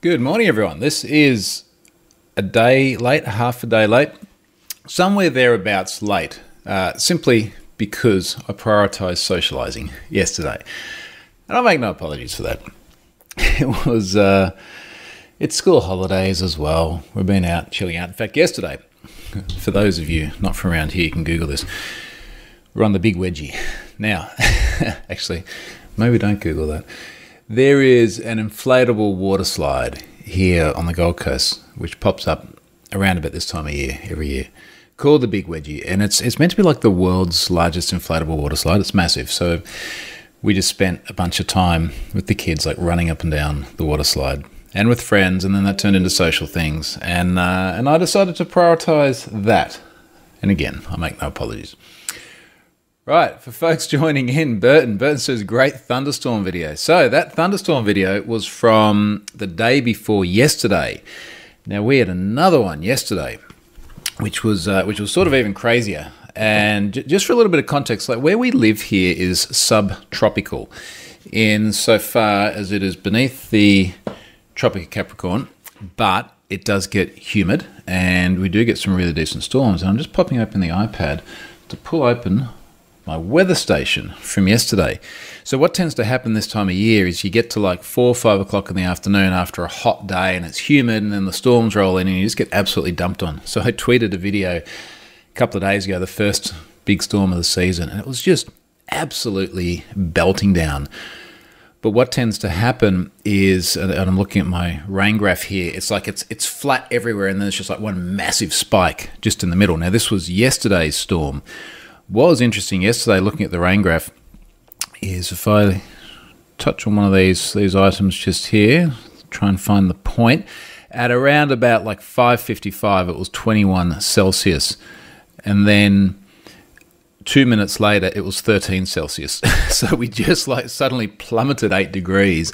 Good morning, everyone. This is a day late, half a day late, somewhere thereabouts late, uh, simply because I prioritised socialising yesterday. And I make no apologies for that. It was, uh, it's school holidays as well. We've been out chilling out. In fact, yesterday, for those of you not from around here, you can Google this. We're on the Big Wedgie. Now, actually, maybe don't Google that. There is an inflatable water slide here on the Gold Coast, which pops up around about this time of year every year, called the Big Wedgie, and it's it's meant to be like the world's largest inflatable water slide. It's massive, so we just spent a bunch of time with the kids, like running up and down the water slide, and with friends, and then that turned into social things, and uh, and I decided to prioritize that. And again, I make no apologies. Right, for folks joining in, Burton. Burton says great thunderstorm video. So that thunderstorm video was from the day before yesterday. Now we had another one yesterday, which was uh, which was sort of even crazier. And j- just for a little bit of context, like where we live here is subtropical, in so far as it is beneath the Tropic of Capricorn, but it does get humid, and we do get some really decent storms. And I'm just popping open the iPad to pull open my weather station from yesterday. So, what tends to happen this time of year is you get to like four or five o'clock in the afternoon after a hot day and it's humid, and then the storms roll in and you just get absolutely dumped on. So, I tweeted a video a couple of days ago, the first big storm of the season, and it was just absolutely belting down. But what tends to happen is, and I'm looking at my rain graph here, it's like it's it's flat everywhere, and then it's just like one massive spike just in the middle. Now, this was yesterday's storm what was interesting yesterday, looking at the rain graph, is if I touch on one of these these items just here, try and find the point. At around about like 5:55, it was 21 Celsius, and then two minutes later, it was 13 Celsius. so we just like suddenly plummeted eight degrees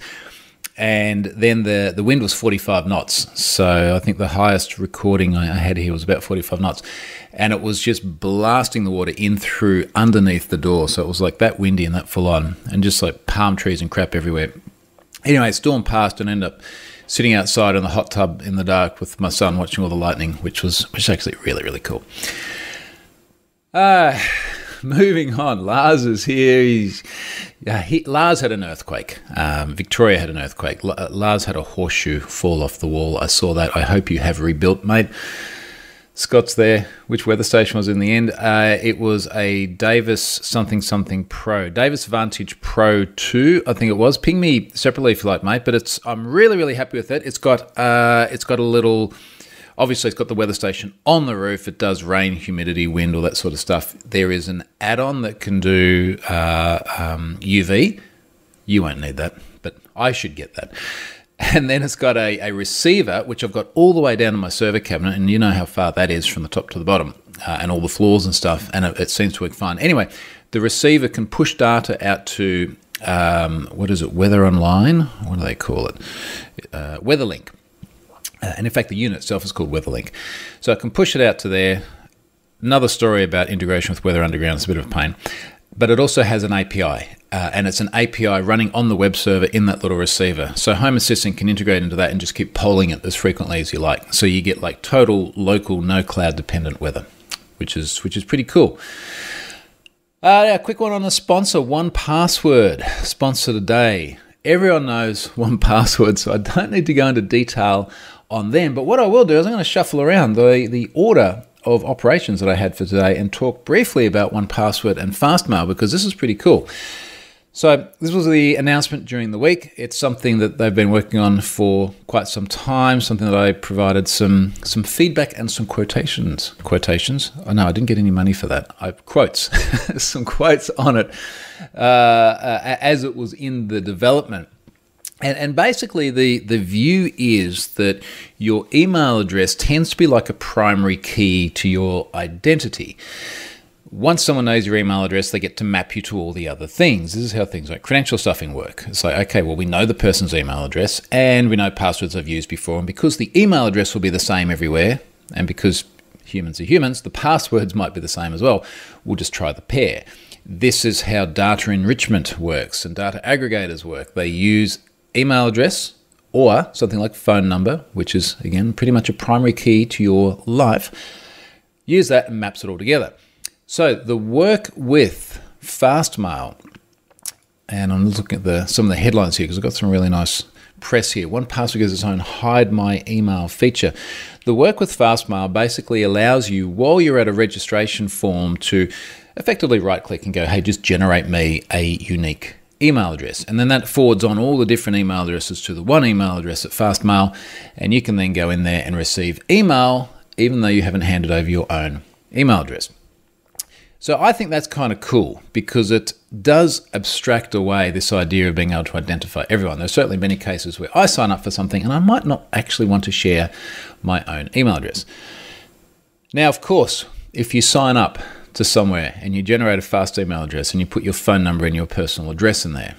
and then the the wind was 45 knots. So I think the highest recording I had here was about 45 knots, and it was just blasting the water in through underneath the door. So it was like that windy and that full on, and just like palm trees and crap everywhere. Anyway, storm passed and ended up sitting outside in the hot tub in the dark with my son watching all the lightning, which was which was actually really really cool. Uh, moving on, Lars is here. He's yeah, he, Lars had an earthquake. Um, Victoria had an earthquake. L- uh, Lars had a horseshoe fall off the wall. I saw that. I hope you have rebuilt, mate. Scott's there. Which weather station was in the end? Uh, it was a Davis something something Pro, Davis Vantage Pro Two, I think it was. Ping me separately if you like, mate. But it's I'm really really happy with it. It's got uh, it's got a little Obviously, it's got the weather station on the roof. It does rain, humidity, wind, all that sort of stuff. There is an add on that can do uh, um, UV. You won't need that, but I should get that. And then it's got a, a receiver, which I've got all the way down in my server cabinet, and you know how far that is from the top to the bottom, uh, and all the floors and stuff, and it, it, seems to work fine. Anyway, the receiver can push data out to, um, what is it, Weather Online? What do they call it? Uh, WeatherLink. Uh, and in fact, the unit itself is called WeatherLink. So I can push it out to there. Another story about integration with Weather Underground is a bit of a pain. But it also has an API, uh, and it's an API running on the web server in that little receiver. So Home Assistant can integrate into that and just keep polling it as frequently as you like. So you get like total local, no cloud dependent weather, which is which is pretty cool. Uh, a quick one on the sponsor, 1Password, sponsor today. Everyone knows 1Password, so I don't need to go into detail on them. But what I will do is I'm going to shuffle around the, the order of operations that I had for today and talk briefly about 1Password and Fastmail because this is pretty cool. So, this was the announcement during the week. It's something that they've been working on for quite some time, something that I provided some some feedback and some quotations. Quotations? Oh, no, I didn't get any money for that. I quotes, some quotes on it uh, uh, as it was in the development. And, and basically, the, the view is that your email address tends to be like a primary key to your identity. Once someone knows your email address, they get to map you to all the other things. This is how things like credential stuffing work. It's like, okay, well, we know the person's email address and we know passwords they've used before. And because the email address will be the same everywhere, and because humans are humans, the passwords might be the same as well, we'll just try the pair. This is how data enrichment works and data aggregators work. They use email address or something like phone number, which is again pretty much a primary key to your life. Use that and maps it all together. So the work with Fastmail, and I'm looking at the some of the headlines here because I've got some really nice press here. 1Password has its own hide my email feature. The work with Fastmail basically allows you, while you're at a registration form, to effectively right click and go, hey, just generate me a unique email address. And then that forwards on all the different email addresses to the one email address at Fastmail. And you can then go in there and receive email, even though you haven't handed over your own email address. So I think that's kind of cool because it does abstract away this idea of being able to identify everyone. There's certainly many cases where I sign up for something and I might not actually want to share my own email address. Now, of course, if you sign up to somewhere and you generate a Fastmail address and you put your phone number and your personal address in there,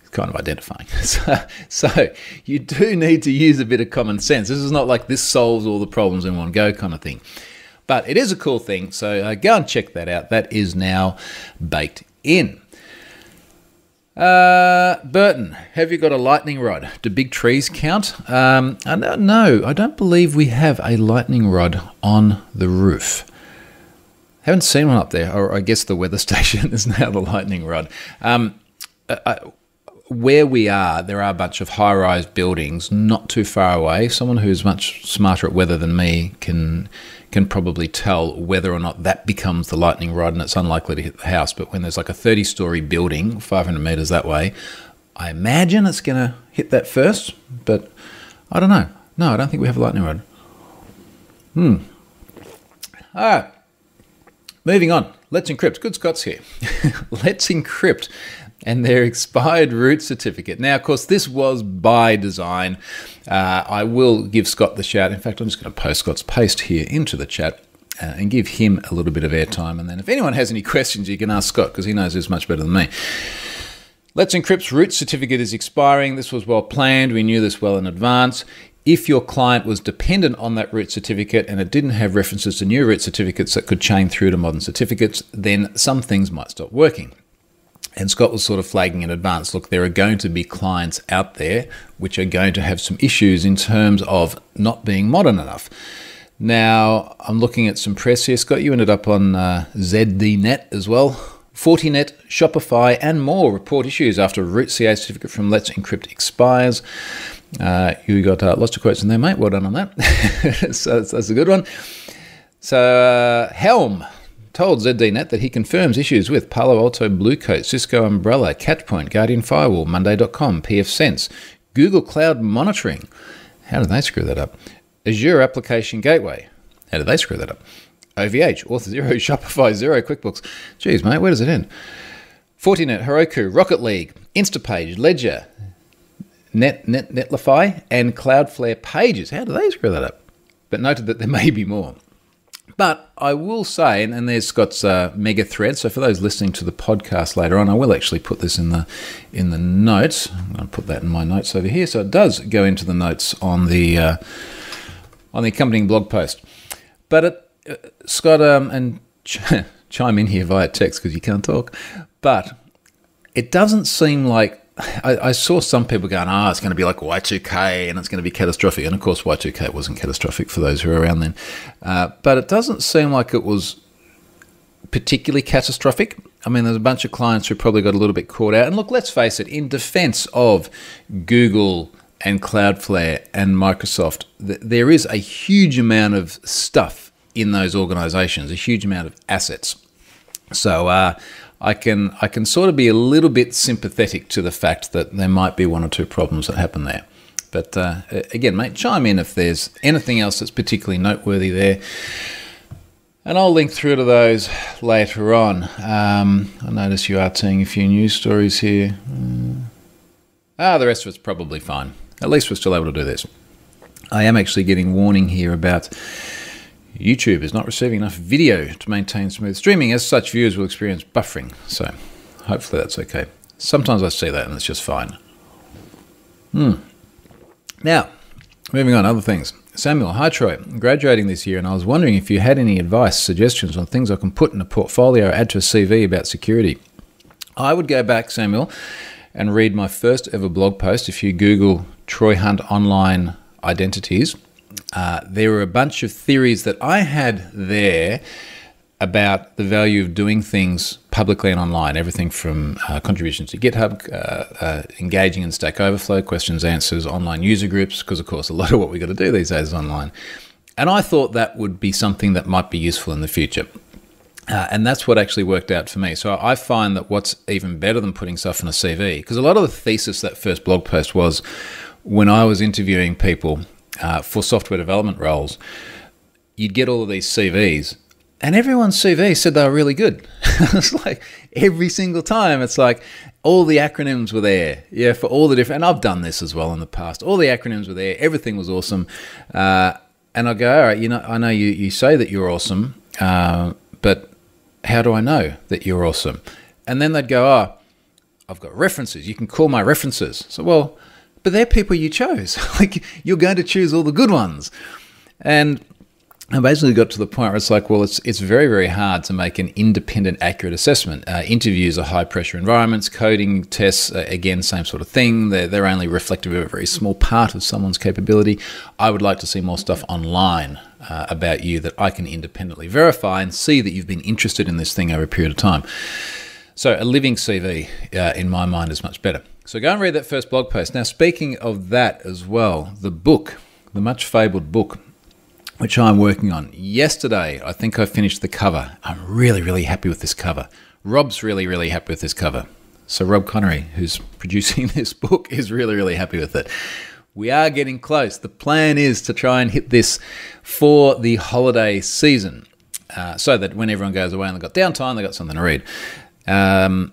it's kind of identifying. So, so you do need to use a bit of common sense. This is not like this solves all the problems in one go kind of thing. But it is a cool thing, so uh, go and check that out. That is now baked in. Uh, Burton, have you got a lightning rod? Do big trees count? Um, no, I don't believe we have a lightning rod on the roof. Haven't seen one up there, or I guess the weather station is now the lightning rod. Um, uh, uh where we are, there are a bunch of high rise buildings not too far away. Someone who's much smarter at weather than me can can probably tell whether or not that becomes the lightning rod and it's unlikely to hit the house. But when there's like a 30 story building, 500 meters that way, I imagine it's going to hit that first. But I don't know. No, I don't think we have a lightning rod. Hmm. All right. Moving on. Let's Encrypt. Good Scott's here. Let's Encrypt and their expired root certificate. Now, of course, this was by design. Uh, I will give Scott the shout. In fact, I'm just going to post Scott's paste here into the chat. Uh, and give him a little bit of airtime. And then, if anyone has any questions, you can ask Scott because he knows this much better than me. Let's Encrypt's root certificate is expiring. This was well planned. We knew this well in advance. If your client was dependent on that root certificate and it didn't have references to new root certificates that could chain through to modern certificates, then some things might stop working. And Scott was sort of flagging in advance look, there are going to be clients out there which are going to have some issues in terms of not being modern enough. Now, I'm looking at some press here. Scott, you ended up on uh, ZDNet as well. Fortinet, Shopify, and more report issues after root CA certificate from Let's Encrypt expires. Uh, you got uh, lots of quotes in there, mate. Well done on that. so that's, that's, a good one. So, uh, Helme told ZDNet that he confirms issues with Palo Alto Bluecoat, Cisco Umbrella, Catchpoint, Guardian Firewall, Monday.com, pfSense, Google Cloud Monitoring. How did they screw that up? Azure Application Gateway. How did they screw that up? OVH, Auth0, Shopify, Xero, QuickBooks. Geez, mate, where does it end? Fortinet, Heroku, Rocket League, Instapage, Ledger, Net, Net, Netlify, and Cloudflare Pages. How do they screw that up? But noted that there may be more. But I will say, and, and there's Scott's uh, mega thread. So for those listening to the podcast later on, I will actually put this in the in the notes. To put that in my notes over here, so it does go into the notes on the uh, on the accompanying blog post. But it, uh, Scott, um, and ch- chime in here via text because you can't talk. But it doesn't seem like I, I, saw some people going, ah, oh, it's going to be like Y2K and it's going to be catastrophic. And of course, Y2K wasn't catastrophic for those who were around then. Uh, but it doesn't seem like it was particularly catastrophic. I mean, there's a bunch of clients who probably got a little bit caught out. And look, let's face it, in defense of Google and Cloudflare and Microsoft, th- there is a huge amount of stuff in those organizations, a huge amount of assets. So, uh, I can I can sort of be a little bit sympathetic to the fact that there might be one or two problems that happen there. But uh, again, mate, chime in if there's anything else that's particularly noteworthy there. And I'll link through to those later on. Um, I notice you are seeing a few news stories here. Uh, ah, the rest of it's probably fine. At least we're still able to do this. I am actually getting warning here about YouTube is not receiving enough video to maintain smooth streaming. As such, viewers will experience buffering. So hopefully that's okay. Sometimes I see that and it's just fine. Hmm. Now, moving on, other things. Samuel, hi Troy. I'm graduating this year and I was wondering if you had any advice, suggestions on things I can put in a portfolio or add to a CV about security. I would go back, Samuel, and read my first ever blog post. If you Google Troy Hunt Online Identities, uh, there were a bunch of theories that I had there about the value of doing things publicly and online. Everything from uh, contributions to GitHub, uh, uh, engaging in Stack Overflow, questions, answers, online user groups, because of course a lot of what we've got to do these days is online. And I thought that would be something that might be useful in the future. Uh, and that's what actually worked out for me. So I find that what's even better than putting stuff in a CV, because a lot of the thesis that first blog post was when I was interviewing people uh, for software development roles, you'd get all of these CVs, and everyone's CV said they were really good. it's like every single time, it's like all the acronyms were there. Yeah, for all the different, and I've done this as well in the past. All the acronyms were there. Everything was awesome. Uh, and I go, all right, you know, I know you, you say that you're awesome, uh, but how do I know that you're awesome? And then they'd go, oh, I've got references. You can call my references. So, well, but they're people you chose. like, you're going to choose all the good ones. And I basically got to the point where it's like, well, it's it's very very hard to make an independent, accurate assessment. Uh, interviews are high pressure environments. Coding tests, uh, again, same sort of thing. They're they're only reflective of a very small part of someone's capability. I would like to see more stuff online uh, about you that I can independently verify and see that you've been interested in this thing over a period of time. So a living CV, uh, in my mind, is much better. So go and read that first blog post. Now, speaking of that as well, the book, the much fabled book which I'm working on. Yesterday, I think I finished the cover. I'm really, really happy with this cover. Rob's really, really happy with this cover. So, Rob Conery, who's producing this book, is really, really happy with it. We are getting close. The plan is to try and hit this for the holiday season uh, so that when everyone goes away and they've got downtime, they've got something to read. Um,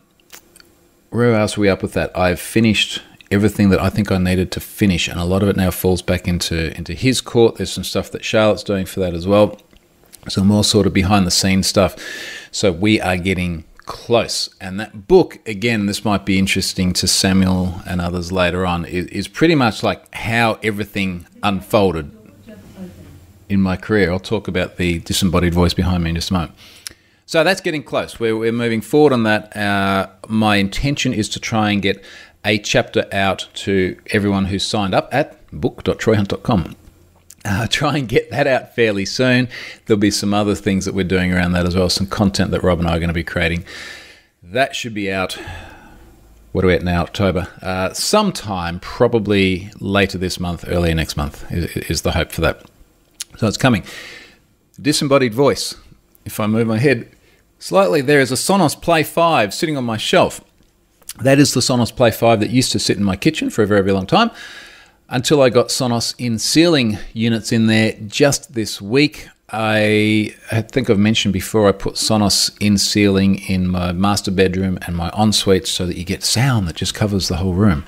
where else are we up with that? I've finished everything that I think I needed to finish, and a lot of it now falls back into into his court. There's some stuff that Charlotte's doing for that as well, so more sort of behind the scenes stuff. So we are getting close, and that book again, this might be interesting to Samuel and others later on, is, is pretty much like how everything unfolded in my career. I'll talk about the disembodied voice behind me in just a moment. So that's getting close. We're, we're moving forward on that. Uh, my intention is to try and get a chapter out to everyone who's signed up at book.troyhunt.com. Uh, try and get that out fairly soon. There'll be some other things that we're doing around that as well, some content that Rob and I are going to be creating. That should be out. What are we at now? October. Uh, sometime, probably later this month, earlier next month, is, is the hope for that. So it's coming. Disembodied voice. If I move my head slightly, there is a Sonos Play 5 sitting on my shelf. That is the Sonos Play 5 that used to sit in my kitchen for a very, very long time until I got Sonos in ceiling units in there just this week. I, think I've mentioned before I put Sonos in ceiling in my master bedroom and my ensuite so that you get sound that just covers the whole room.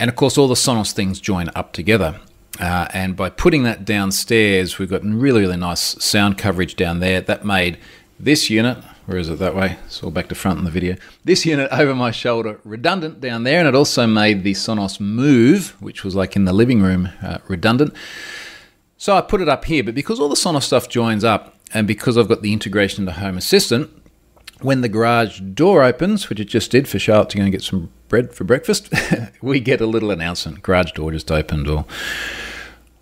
And of course, all the Sonos things join up together. Uh, and by putting that downstairs, we've got really, really nice sound coverage down there. That made this unit, where is it that way? It's all back to front in the video. This unit over my shoulder, redundant down there, and it also made the Sonos Move, which was like in the living room, uh, redundant. So I put it up here, but because all the Sonos stuff joins up, and because I've got the integration into Home Assistant, when the garage door opens, which it just did for Charlotte to go and get some bread for breakfast, we get a little announcement. Garage door just opened, or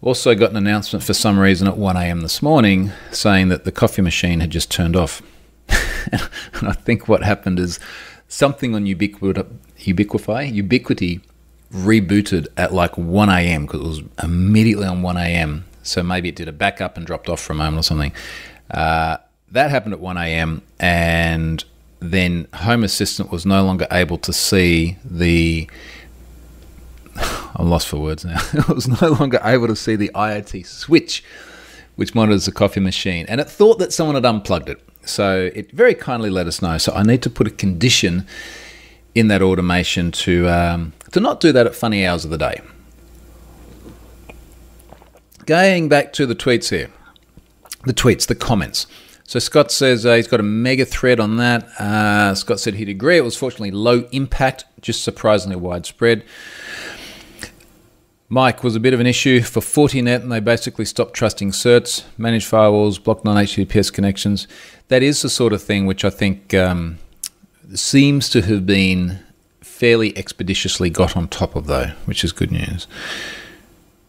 also got an announcement for some reason at 1 a.m. this morning saying that the coffee machine had just turned off. and I think what happened is something on Ubiquiti, Ubiquify, Ubiquiti rebooted at like 1 a.m. because it was immediately on 1 a.m. So maybe it did a backup and dropped off for a moment or something. Uh, that happened at 1 a.m. and then Home Assistant was no longer able to see the. I'm lost for words now. it was no longer able to see the IoT switch, which monitors the coffee machine, and it thought that someone had unplugged it. So it very kindly let us know. So I need to put a condition in that automation to um, to not do that at funny hours of the day. Going back to the tweets here, the tweets, the comments. So Scott says uh, he's got a mega thread on that. Uh, Scott said he'd agree. It was fortunately low impact, just surprisingly widespread. Mike was a bit of an issue for Fortinet, and they basically stopped trusting certs, managed firewalls, blocked non-HTTPS connections. That is the sort of thing which I think um, seems to have been fairly expeditiously got on top of, though, which is good news.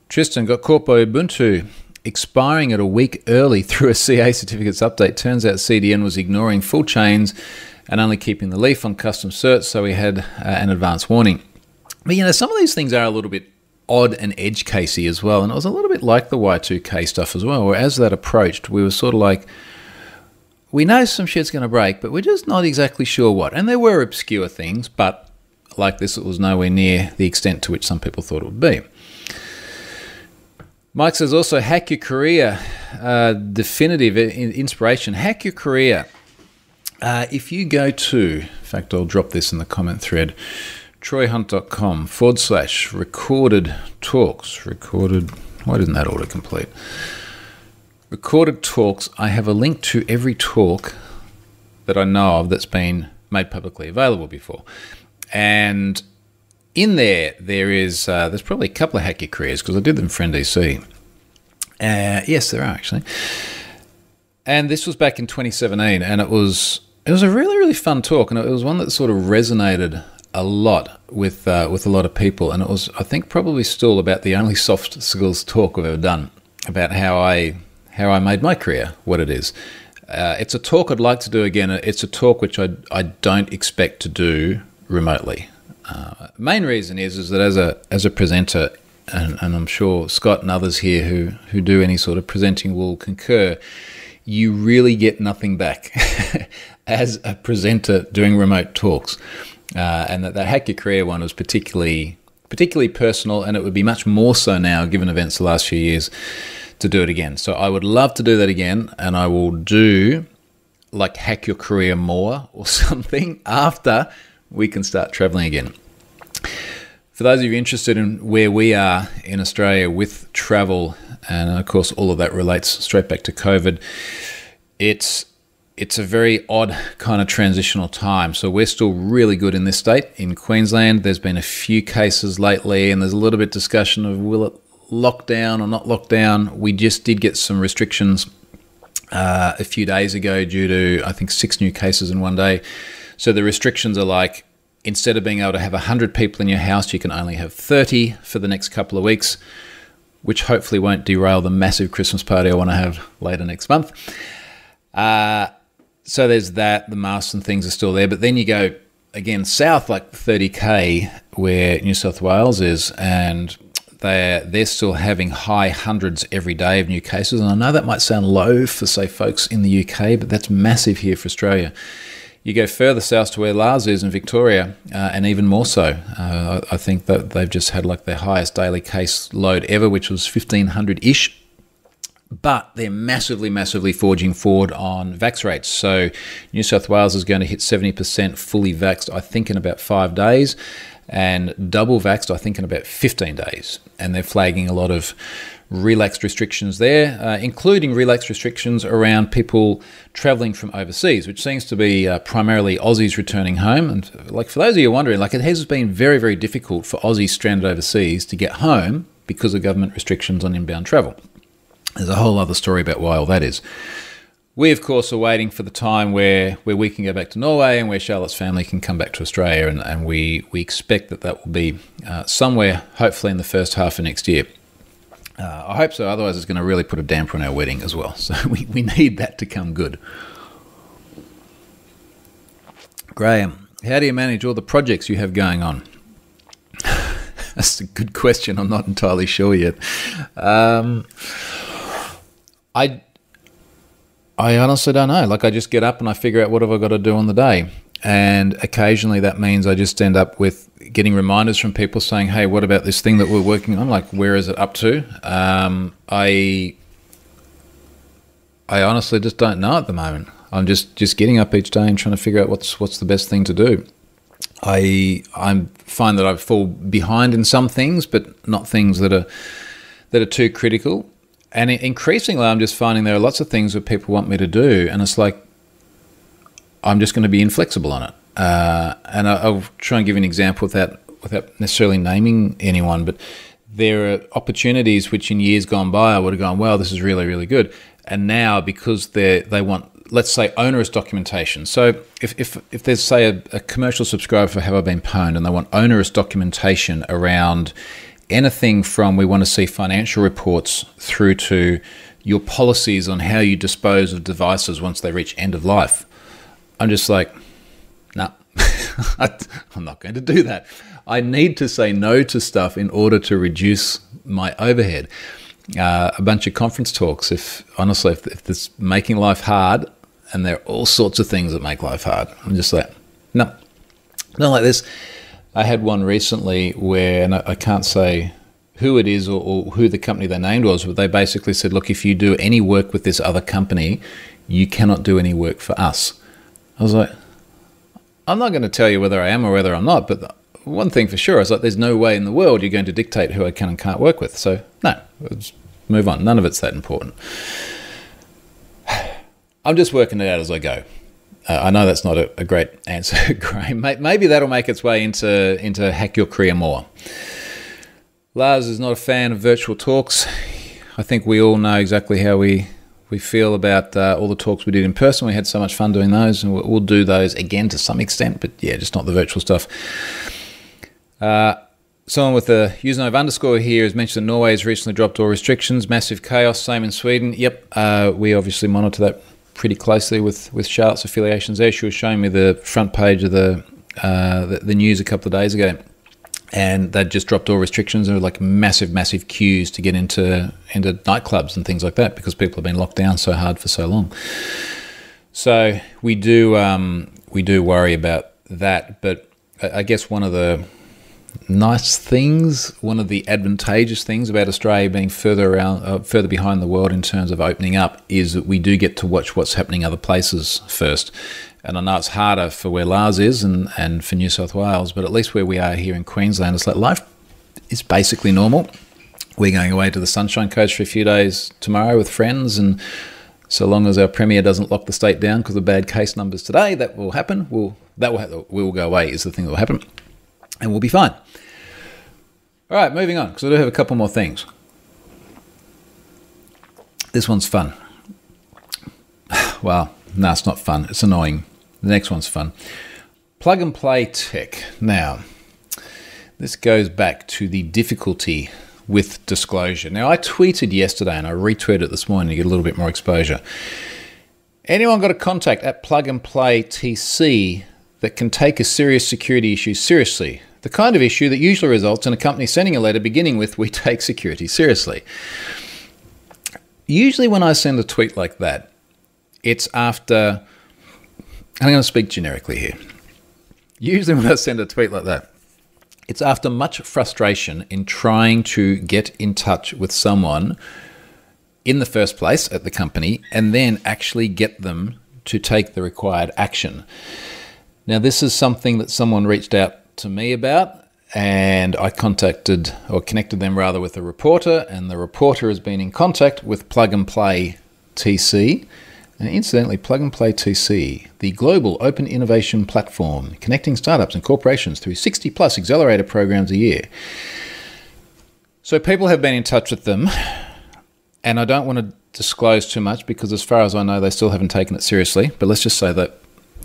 Tristan got caught by Ubuntu expiring at a week early through a CA certificates update. Turns out CDN was ignoring full chains and only keeping the leaf on custom certs, so we had uh, an advance warning. But you know, some of these things are a little bit odd and edge casey as well, and it was a little bit like the Y2K stuff as well, where as that approached, we were sort of like, we know some shit's going to break, but we're just not exactly sure what. And there were obscure things, but like this, it was nowhere near the extent to which some people thought it would be. Mike says also hack your career, uh, definitive inspiration. Hack your career. Uh, if you go to, in fact, I'll drop this in the comment thread, troyhunt.com forward slash recorded talks. Recorded, why didn't that autocomplete? Recorded talks. I have a link to every talk that I know of that's been made publicly available before. And in there, there is uh, there's probably a couple of hack your careers because I did them for NDC. Uh, yes, there are actually. And this was back in 2017, and it was it was a really really fun talk, and it was one that sort of resonated a lot with uh, with a lot of people, and it was I think probably still about the only soft skills talk I've ever done about how I how I made my career what it is. Uh, it's a talk I'd like to do again. It's a talk which I I don't expect to do remotely. Uh, main reason is is that as a as a presenter, and, and I'm sure Scott and others here who who do any sort of presenting will concur. You really get nothing back as a presenter doing remote talks, uh, and that that hack your career one was particularly particularly personal, and it would be much more so now given events the last few years to do it again. So I would love to do that again, and I will do like hack your career more or something after we can start traveling again. For those of you interested in where we are in Australia with travel, and of course all of that relates straight back to COVID, it's it's a very odd kind of transitional time. So we're still really good in this state. In Queensland, there's been a few cases lately, and there's a little bit discussion of will it lock down or not lock down. We just did get some restrictions uh, a few days ago due to I think six new cases in one day. So the restrictions are like instead of being able to have 100 people in your house, you can only have 30 for the next couple of weeks, which hopefully won't derail the massive Christmas party I want to have later next month. Uh, so there's that. The masks and things are still there. But then you go again south, like 30k, where New South Wales is, and they're, they're still having high hundreds every day of new cases. And I know that might sound low for, say, folks in the UK, but that's massive here for Australia. You go further south to where Lars is in Victoria, uh, and even more so. Uh, I think that they've just had like their highest daily case load ever, which was 1500 ish. But they're massively, massively forging forward on vax rates. So New South Wales is going to hit 70% fully vaxxed, I think, in about five days, and double vaxxed, I think, in about 15 days. And they're flagging a lot of relaxed restrictions there, uh, including relaxed restrictions around people travelling from overseas, which seems to be uh, primarily Aussies returning home. And like for those of you wondering, like it has been very, very difficult for Aussies stranded overseas to get home because of government restrictions on inbound travel. There's a whole other story about why all that is. We, of course, are waiting for the time where, where we can go back to Norway and where Charlotte's family can come back to Australia, and, and we, we expect that that will be uh, somewhere, hopefully, in the first half of next year. Uh, I hope so. Otherwise, it's going to really put a damper on our wedding as well. So we, we need that to come good. Graham, how do you manage all the projects you have going on? That's a good question. I'm not entirely sure yet. Um, I I honestly don't know. Like I just get up and I figure out what have I got to do on the day. And occasionally that means I just end up with getting reminders from people saying, "Hey, what about this thing that we're working on? Like, where is it up to?" Um, I I honestly just don't know at the moment. I'm just just getting up each day and trying to figure out what's what's the best thing to do. I I find that I fall behind in some things, but not things that are that are too critical. And increasingly, I'm just finding there are lots of things that people want me to do, and it's like I'm just going to be inflexible on it. Uh, and I, will try and give you an example without without necessarily naming anyone, but there are opportunities which in years gone by I would have gone, well, this is really really good, and now because they they want let's say, onerous documentation. So if, if, if there's, say, a, a commercial subscriber for Have I Been Pwned and they want onerous documentation around anything from we want to see financial reports through to your policies on how you dispose of devices once they reach end of life. I'm just like, no, nah, I'm not going to do that. I need to say no to stuff in order to reduce my overhead. Uh, a bunch of conference talks. If honestly, if, if it's making life hard, and there are all sorts of things that make life hard, I'm just like, no, not like this. I had one recently where, and I, can't say who it is or, or, who the company they named was, but they basically said, look, if you do any work with this other company, you cannot do any work for us. I was like, I'm not going to tell you whether I am or whether I'm not, but one thing for sure is like there's no way in the world you're going to dictate who I can and can't work with. So no, let's move on. None of it's that important. I'm just working it out as I go. Uh, I know that's not a, a great answer, Graham. Maybe that'll make its way into into hack your career more. Lars is not a fan of virtual talks. I think we all know exactly how we we feel about uh, all the talks we did in person. We had so much fun doing those, and we'll, we'll do those again to some extent. But yeah, just not the virtual stuff. Uh, someone with a username underscore here has mentioned that Norway has recently dropped all restrictions. Massive chaos. Same in Sweden. Yep, uh, we obviously monitor that pretty closely with with Charlotte's affiliations there. She was showing me the front page of the uh, the, the, news a couple of days ago, and they'd just dropped all restrictions. There were like massive, massive queues to get into into nightclubs and things like that because people have been locked down so hard for so long. So we do um, we do worry about that, but I guess one of the nice things, one of the advantageous things about Australia being further around, uh, further behind the world in terms of opening up, is that we do get to watch what's happening other places first. And I know it's harder for where Lars is and, and for New South Wales, but at least where we are here in Queensland, it's like life is basically normal. We're going away to the Sunshine Coast for a few days tomorrow with friends, and so long as our premier doesn't lock the state down because of bad case numbers today, that will happen. We'll, that will, will go away is the thing that will happen and we'll be fine. All right, moving on, because I do have a couple more things. This one's fun. Well, no, it's not fun. It's annoying. The next one's fun. Plug and play tech. Now, this goes back to the difficulty with disclosure. Now, I tweeted yesterday and I retweeted this morning to get a little bit more exposure. Anyone got a contact at Plug and Play TC that can take a serious security issue seriously. The kind of issue that usually results in a company sending a letter beginning with, We take security seriously. Usually, when I send a tweet like that, it's after, I'm going to speak generically here. Usually, when I send a tweet like that, it's after much frustration in trying to get in touch with someone in the first place at the company and then actually get them to take the required action. Now, this is something that someone reached out to me about, and I contacted or connected them rather with a reporter, and the reporter has been in contact with Plug and Play TC. And incidentally, Plug and Play TC, the global open innovation platform connecting startups and corporations through 60 plus accelerator programs a year. So people have been in touch with them, and I don't want to disclose too much because, as far as I know, they still haven't taken it seriously. But let's just say that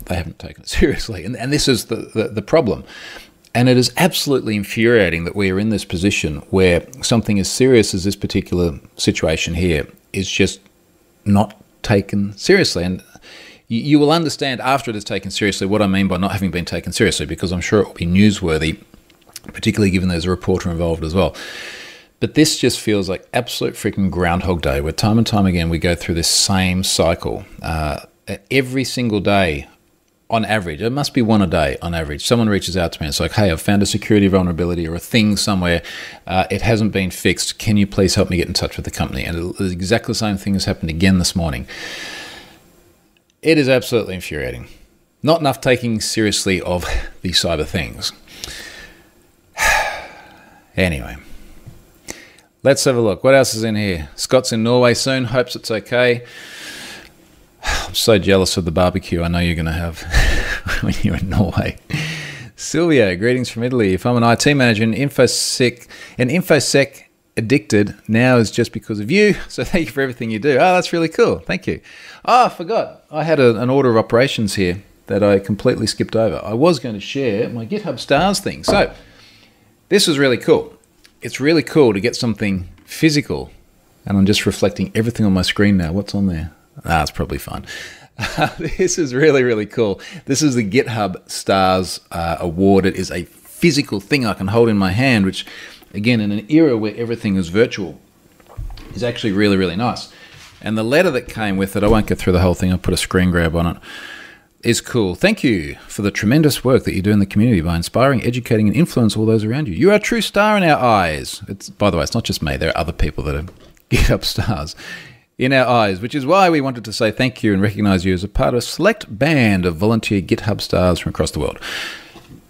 they haven't taken it seriously. And, and this is the, the, the problem. And it is absolutely infuriating that we are in this position where something as serious as this particular situation here is just not taken seriously. And you, will understand after it is taken seriously what I mean by not having been taken seriously, because I'm sure it will be newsworthy, particularly given there's a reporter involved as well. But this just feels like absolute freaking Groundhog Day, where time and time again we go through this same cycle. Uh, every single day, on average, it must be one a day on average. Someone reaches out to me and it's like, hey, I've found a security vulnerability or a thing somewhere. Uh, it hasn't been fixed. Can you please help me get in touch with the company? And exactly the same thing has happened again this morning. It is absolutely infuriating. Not enough taking seriously of the cyber things. anyway, let's have a look. What else is in here? Scott's in Norway soon. Hopes it's okay. I'm so jealous of the barbecue I know you're going to have when you're in Norway. Silvio, greetings from Italy. If I'm an IT manager in InfoSec, an InfoSec addicted now is just because of you. So thank you for everything you do. Oh, that's really cool. Thank you. Oh, I forgot. I had a, an order of operations here that I completely skipped over. I was going to share my GitHub stars thing. So this is really cool. It's really cool to get something physical. And I'm just reflecting everything on my screen now. What's on there? It's probably fun. this is really, really cool. This is the GitHub Stars uh, Award. It is a physical thing I can hold in my hand, which, again, in an era where everything is virtual, is actually really, really nice. And the letter that came with it, I won't go through the whole thing, I'll put a screen grab on it, is cool. Thank you for the tremendous work that you do in the community by inspiring, educating, and influence all those around you. You are a true star in our eyes. It's by the way, it's not just me. There are other people that are GitHub stars in our eyes, which is why we wanted to say thank you and recognize you as a part of a select band of volunteer GitHub stars from across the world,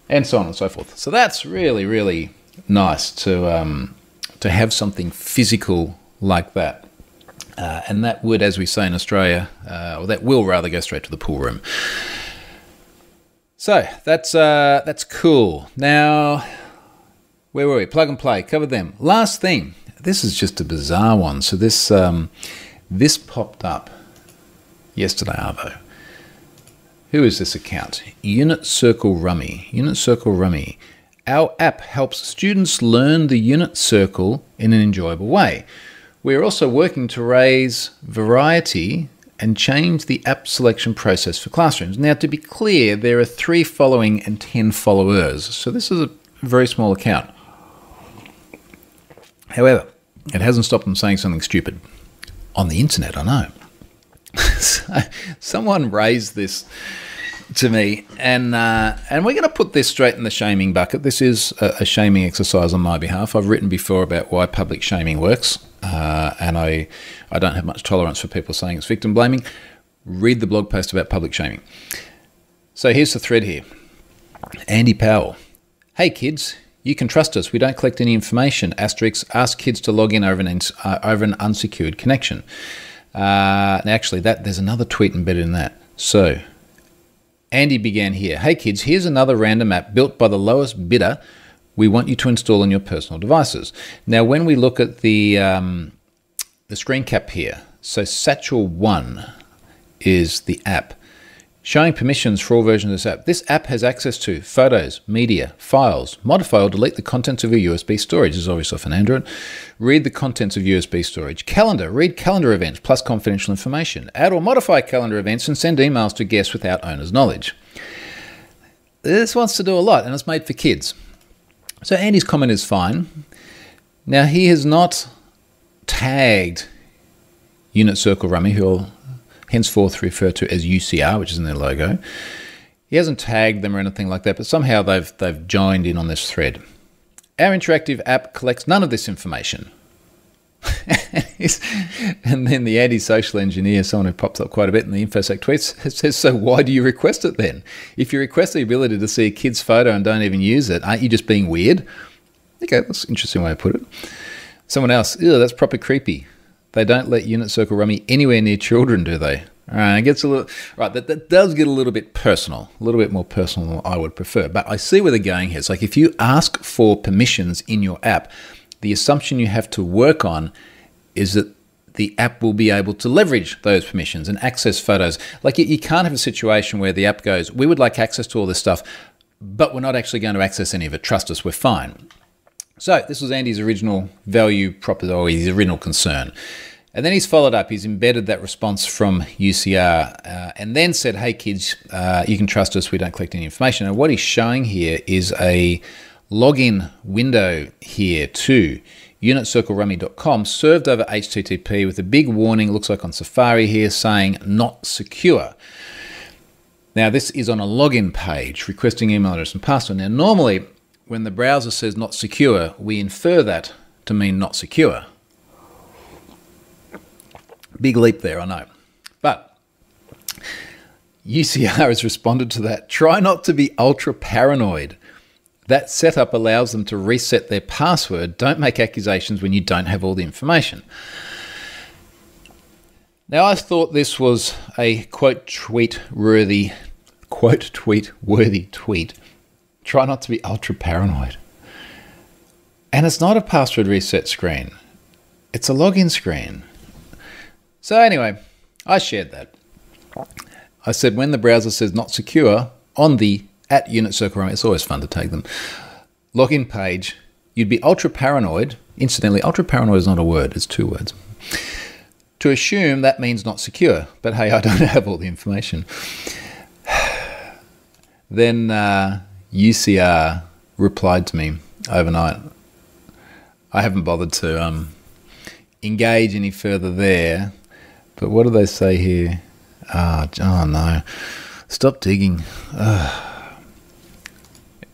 and so on and so forth. So that's really, really nice to um, to have something physical like that. Uh, and that would, as we say in Australia, uh, or that will rather go straight to the pool room. So that's uh, that's cool. Now, where were we? Plug and play. Covered them. Last thing. This is just a bizarre one. So this um, this popped up yesterday, Arvo. Who is this account? Unit Circle Rummy. Unit Circle Rummy. Our app helps students learn the unit circle in an enjoyable way. We're also working to raise variety and change the app selection process for classrooms. Now, to be clear, there are three following and 10 followers, so this is a very small account. However, it hasn't stopped them saying something stupid. On the internet, I know. so, someone raised this to me, and uh, and we're going to put this straight in the shaming bucket. This is a, a, shaming exercise on my behalf. I've written before about why public shaming works, uh, and I I don't have much tolerance for people saying it's victim blaming. Read the blog post about public shaming. So here's the thread here. Andy Powell. Hey kids, you can trust us. We don't collect any information. Asterix ask kids to log in over an uh, over an unsecured connection. Uh, actually, that there's another tweet embedded in that. So Andy began here. Hey kids, here's another random app built by the lowest bidder. We want you to install on your personal devices. Now, when we look at the um, the screen cap here, so Satchel One is the app showing permissions for all versions of this app. This app has access to photos, media, files, modify or delete the contents of your USB storage. This is obviously off an Android. Read the contents of USB storage. Calendar, read calendar events plus confidential information. Add or modify calendar events and send emails to guests without owner's knowledge. This wants to do a lot and it's made for kids. So Andy's comment is fine. Now he has not tagged Unit Circle Rummy, who henceforth refer to as UCR, which is in their logo. He hasn't tagged them or anything like that, but somehow they've they've joined in on this thread. Our interactive app collects none of this information. and then the anti-social engineer, someone who pops up quite a bit in the InfoSec tweets, says, "So why do you request it then? If you request the ability to see a kid's photo and don't even use it, aren't you just being weird?" Okay, that's an interesting way to put it. Someone else, ew, that's proper creepy. They don't let Unit Circle Rummy anywhere near children, do they? All right, it gets a little right. That, that does get a little bit personal, a little bit more personal than I would prefer. But I see where they're going here. It's like if you ask for permissions in your app, the assumption you have to work on is that the app will be able to leverage those permissions and access photos. Like you, you can't have a situation where the app goes, "We would like access to all this stuff, but we're not actually going to access any of it. Trust us, we're fine." So this was Andy's original value proposition, or his original concern. And then he's followed up, he's embedded that response from UCR uh, and then said, hey kids, uh, you can trust us, we don't collect any information. And what he's showing here is a login window here to unitcirclerummy.com served over HTTP with a big warning, looks like on Safari here, saying not secure. Now, this is on a login page requesting email address and password. Now, normally when the browser says not secure, we infer that to mean not secure. Big leap there, I know. But UCR has responded to that. Try not to be ultra paranoid. That setup allows them to reset their password. Don't make accusations when you don't have all the information. Now, I thought this was a quote tweet worthy, quote tweet worthy tweet Try not to be ultra paranoid. And it's not a password reset screen, it's a login screen. So, anyway, I shared that. I said when the browser says not secure on the at unit circle it's always fun to take them, login page, you'd be ultra paranoid. Incidentally, ultra paranoid is not a word, it's two words. To assume that means not secure, but hey, I don't have all the information. then uh, UCR replied to me overnight. I haven't bothered to um, engage any further there, but what do they say here? Oh, oh no. Stop digging.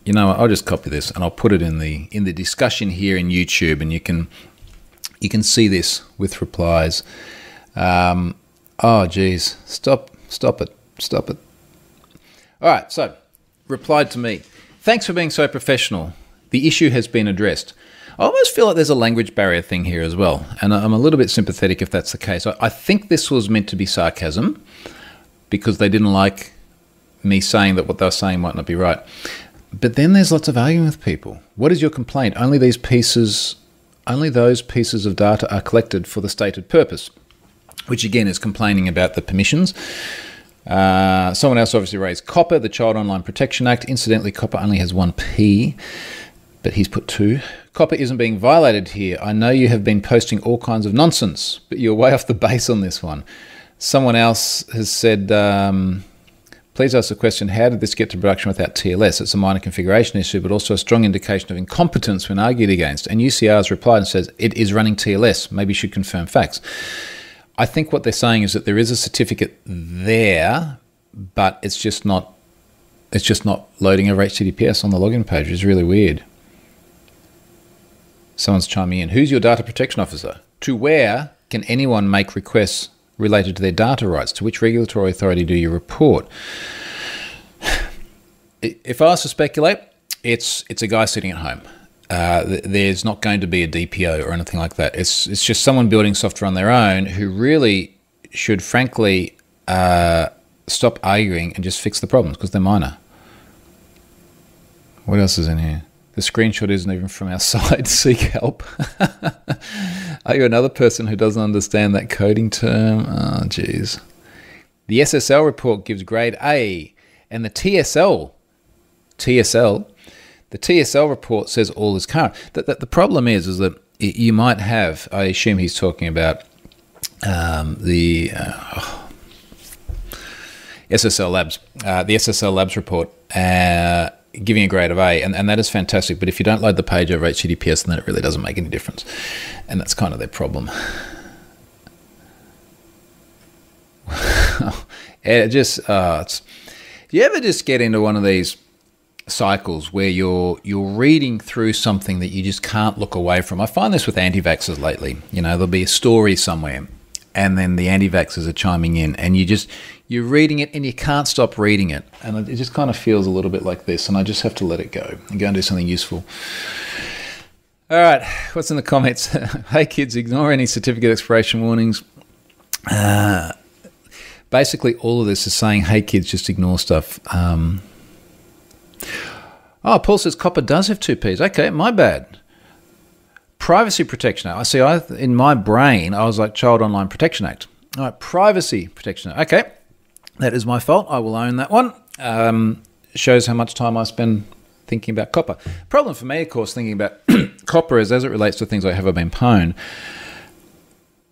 You know, I'll just copy this and I'll put it in the in the discussion here in YouTube, and you can you can see this with replies. Um, oh, geez, stop, stop it, stop it. All right, so replied to me. Thanks for being so professional. The issue has been addressed. I almost feel like there's a language barrier thing here as well, and I'm a little bit sympathetic if that's the case. I think this was meant to be sarcasm because they didn't like me saying that what they were saying might not be right. But then there's lots of arguing with people. What is your complaint? Only these pieces, only those pieces of data are collected for the stated purpose, which again is complaining about the permissions. Uh, someone else obviously raised COPA, the Child Online Protection Act. Incidentally, COPA only has one P, but he's put two. COPPA isn't being violated here. I know you have been posting all kinds of nonsense, but you're way off the base on this one. Someone else has said, um, please ask the question how did this get to production without TLS? It's a minor configuration issue, but also a strong indication of incompetence when argued against. And UCR has replied and says, it is running TLS. Maybe you should confirm facts. I think what they're saying is that there is a certificate there, but it's just not it's just not loading over HTTPS on the login page. It's really weird. Someone's chiming in. Who's your data protection officer? To where can anyone make requests related to their data rights? To which regulatory authority do you report? If I was to speculate, it's it's a guy sitting at home. Uh, there's not going to be a DPO or anything like that. It's it's just someone building software on their own who really should, frankly, uh, stop arguing and just fix the problems because they're minor. What else is in here? The screenshot isn't even from our site. Seek help. Are you another person who doesn't understand that coding term? Oh, jeez. The SSL report gives grade A, and the TSL, TSL, the TSL report says all is current. The, the, the problem is, is that you might have. I assume he's talking about um, the uh, SSL Labs, uh, the SSL Labs report. Uh, giving a grade of A, and, and that is fantastic. But if you don't load the page over HTTPS, then it really doesn't make any difference. And that's kind of their problem. it just, uh, you ever just get into one of these cycles where you're you're reading through something that you just can't look away from? I find this with anti-vaxxers lately. You know, there'll be a story somewhere and then the anti-vaxxers are chiming in and you just you're reading it and you can't stop reading it. And it just kind of feels a little bit like this and i just have to let it go and go and do something useful. All right. What's in the comments? Hey kids ignore any certificate expiration warnings. Uh, basically all of this is saying hey kids just ignore stuff. Um, oh paul says COPPA does have two p's okay my bad Privacy Protection Act. I see. I in my brain, I was like Child Online Protection Act. All right, Privacy Protection Act. Okay, that is my fault. I will own that one. Um, shows how much time I spend thinking about COPPA. Problem for me, of course, thinking about COPPA is as it relates to things like have I been pwned.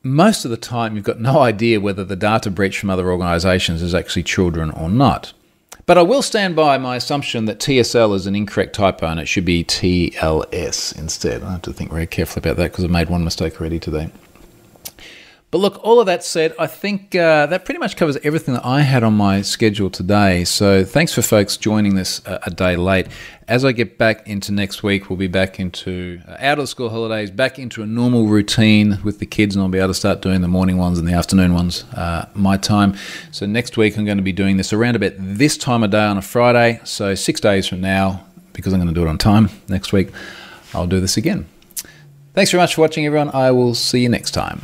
Most of the time, you've got no idea whether the data breach from other organisations is actually children or not. But I will stand by my assumption that TSL is an incorrect typo and it should be TLS instead. I have to think very carefully about that because I've made one mistake already today. But look, all of that said, I think uh, that pretty much covers everything that I had on my schedule today. So thanks for folks joining this a, a day late. As I get back into next week, we'll be back into uh, out of the school holidays, back into a normal routine with the kids, and I'll be able to start doing the morning ones and the afternoon ones uh, my time. So next week, I'm going to be doing this around about this time of day on a Friday. So six days from now, because I'm going to do it on time next week, I'll do this again. Thanks very much for watching, everyone. I will see you next time.